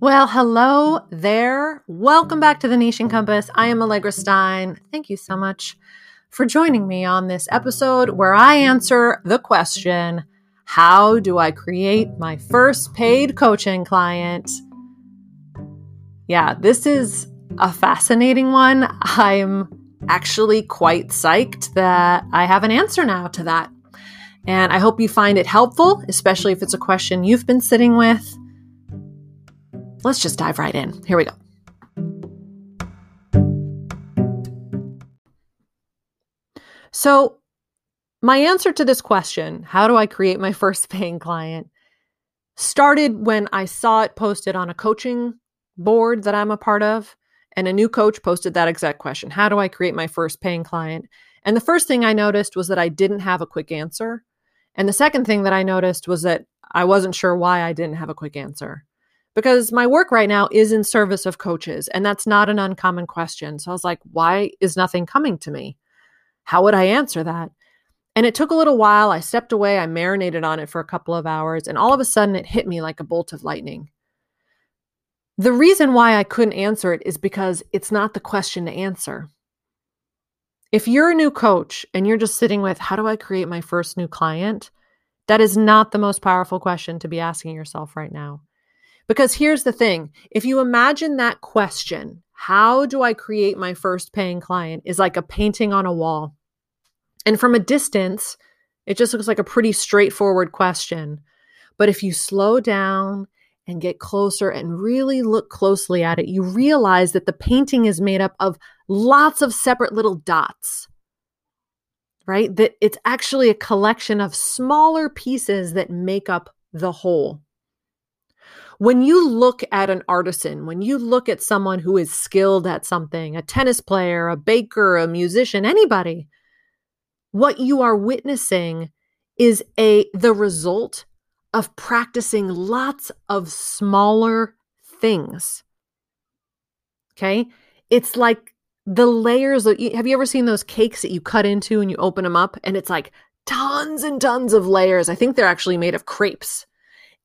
Well, hello there. Welcome back to the Niche and Compass. I am Allegra Stein. Thank you so much for joining me on this episode where I answer the question How do I create my first paid coaching client? Yeah, this is a fascinating one. I'm actually quite psyched that I have an answer now to that. And I hope you find it helpful, especially if it's a question you've been sitting with let's just dive right in. Here we go. So, my answer to this question, how do I create my first paying client, started when I saw it posted on a coaching board that I'm a part of. And a new coach posted that exact question How do I create my first paying client? And the first thing I noticed was that I didn't have a quick answer. And the second thing that I noticed was that I wasn't sure why I didn't have a quick answer because my work right now is in service of coaches and that's not an uncommon question. So I was like, why is nothing coming to me? How would I answer that? And it took a little while. I stepped away, I marinated on it for a couple of hours, and all of a sudden it hit me like a bolt of lightning. The reason why I couldn't answer it is because it's not the question to answer. If you're a new coach and you're just sitting with, how do I create my first new client? That is not the most powerful question to be asking yourself right now. Because here's the thing if you imagine that question, how do I create my first paying client, is like a painting on a wall. And from a distance, it just looks like a pretty straightforward question. But if you slow down and get closer and really look closely at it, you realize that the painting is made up of lots of separate little dots, right? That it's actually a collection of smaller pieces that make up the whole. When you look at an artisan, when you look at someone who is skilled at something, a tennis player, a baker, a musician, anybody, what you are witnessing is a the result of practicing lots of smaller things. Okay? It's like the layers of, have you ever seen those cakes that you cut into and you open them up and it's like tons and tons of layers. I think they're actually made of crepes.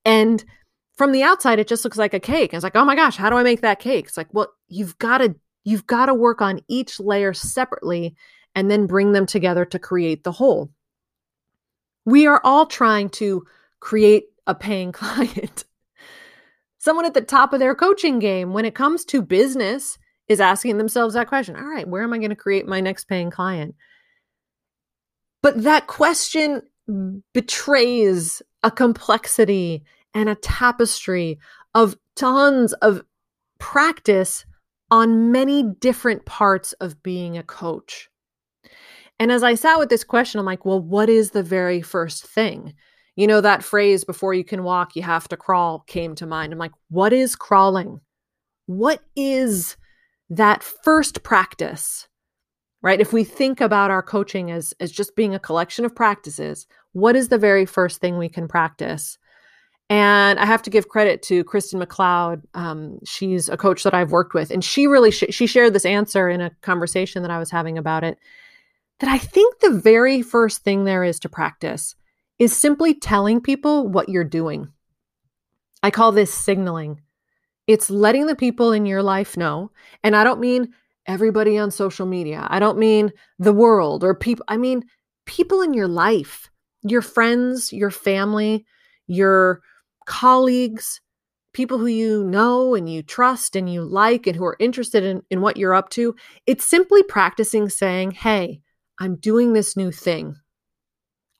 And from the outside it just looks like a cake. It's like, "Oh my gosh, how do I make that cake?" It's like, "Well, you've got to you've got to work on each layer separately and then bring them together to create the whole." We are all trying to create a paying client. Someone at the top of their coaching game when it comes to business is asking themselves that question. All right, where am I going to create my next paying client? But that question betrays a complexity and a tapestry of tons of practice on many different parts of being a coach. And as I sat with this question, I'm like, well, what is the very first thing? You know, that phrase, before you can walk, you have to crawl, came to mind. I'm like, what is crawling? What is that first practice? Right? If we think about our coaching as, as just being a collection of practices, what is the very first thing we can practice? And I have to give credit to Kristen McLeod. Um, she's a coach that I've worked with, and she really sh- she shared this answer in a conversation that I was having about it. That I think the very first thing there is to practice is simply telling people what you're doing. I call this signaling. It's letting the people in your life know, and I don't mean everybody on social media. I don't mean the world or people. I mean people in your life, your friends, your family, your colleagues, people who you know and you trust and you like and who are interested in, in what you're up to. It's simply practicing saying, Hey, I'm doing this new thing.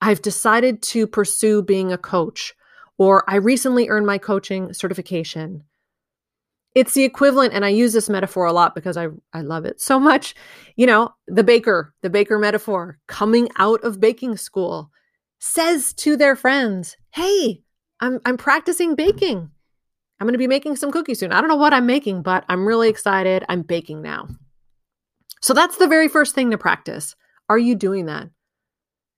I've decided to pursue being a coach, or I recently earned my coaching certification. It's the equivalent, and I use this metaphor a lot because I, I love it so much. You know, the baker, the baker metaphor, coming out of baking school, says to their friends, Hey, I'm I'm practicing baking. I'm going to be making some cookies soon. I don't know what I'm making, but I'm really excited. I'm baking now. So that's the very first thing to practice. Are you doing that?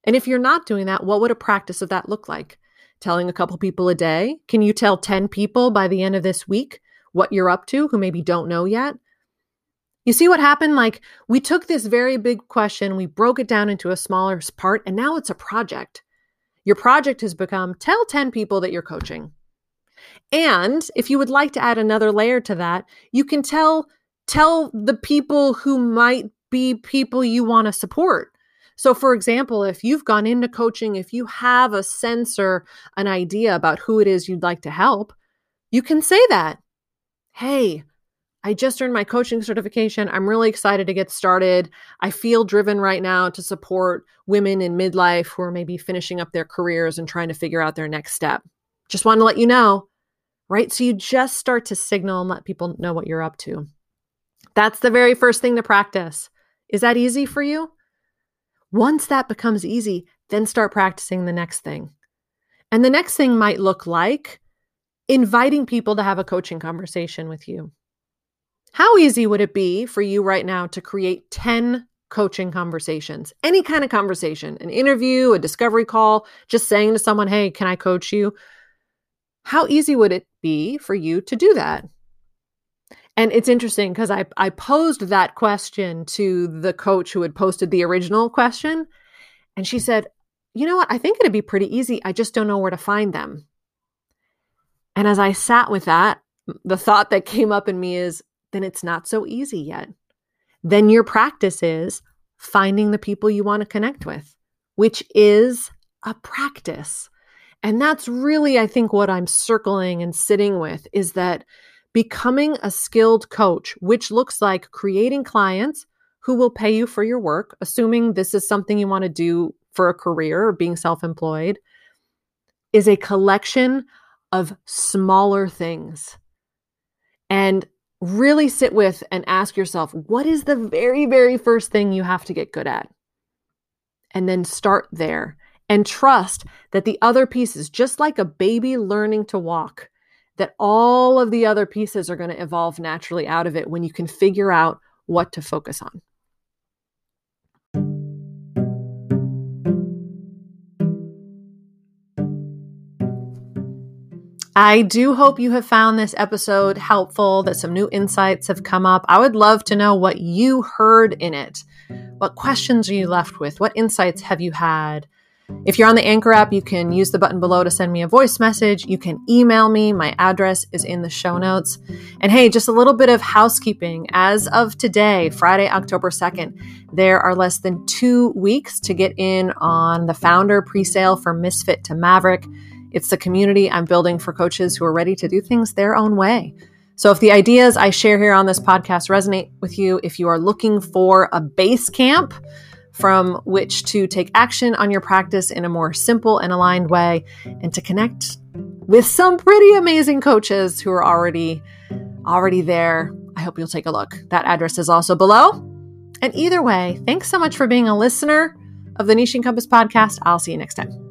And if you're not doing that, what would a practice of that look like? Telling a couple people a day? Can you tell 10 people by the end of this week what you're up to who maybe don't know yet? You see what happened? Like, we took this very big question, we broke it down into a smaller part, and now it's a project. Your project has become tell 10 people that you're coaching. And if you would like to add another layer to that, you can tell tell the people who might be people you want to support. So, for example, if you've gone into coaching, if you have a sense or an idea about who it is you'd like to help, you can say that. Hey, I just earned my coaching certification. I'm really excited to get started. I feel driven right now to support women in midlife who are maybe finishing up their careers and trying to figure out their next step. Just want to let you know, right? So you just start to signal and let people know what you're up to. That's the very first thing to practice. Is that easy for you? Once that becomes easy, then start practicing the next thing. And the next thing might look like inviting people to have a coaching conversation with you. How easy would it be for you right now to create 10 coaching conversations? Any kind of conversation, an interview, a discovery call, just saying to someone, hey, can I coach you? How easy would it be for you to do that? And it's interesting because I, I posed that question to the coach who had posted the original question. And she said, You know what? I think it'd be pretty easy. I just don't know where to find them. And as I sat with that, the thought that came up in me is then it's not so easy yet. Then your practice is finding the people you want to connect with, which is a practice. And that's really, I think, what I'm circling and sitting with is that becoming a skilled coach, which looks like creating clients who will pay you for your work, assuming this is something you want to do for a career or being self employed, is a collection of smaller things. And really sit with and ask yourself what is the very, very first thing you have to get good at? And then start there and trust that the other pieces, just like a baby learning to walk, that all of the other pieces are going to evolve naturally out of it when you can figure out what to focus on. I do hope you have found this episode helpful, that some new insights have come up. I would love to know what you heard in it. What questions are you left with? What insights have you had? If you're on the Anchor app, you can use the button below to send me a voice message. You can email me. My address is in the show notes. And hey, just a little bit of housekeeping. As of today, Friday, October 2nd, there are less than two weeks to get in on the founder pre sale for Misfit to Maverick. It's the community I'm building for coaches who are ready to do things their own way. So, if the ideas I share here on this podcast resonate with you, if you are looking for a base camp from which to take action on your practice in a more simple and aligned way, and to connect with some pretty amazing coaches who are already already there, I hope you'll take a look. That address is also below. And either way, thanks so much for being a listener of the Niche and Compass podcast. I'll see you next time.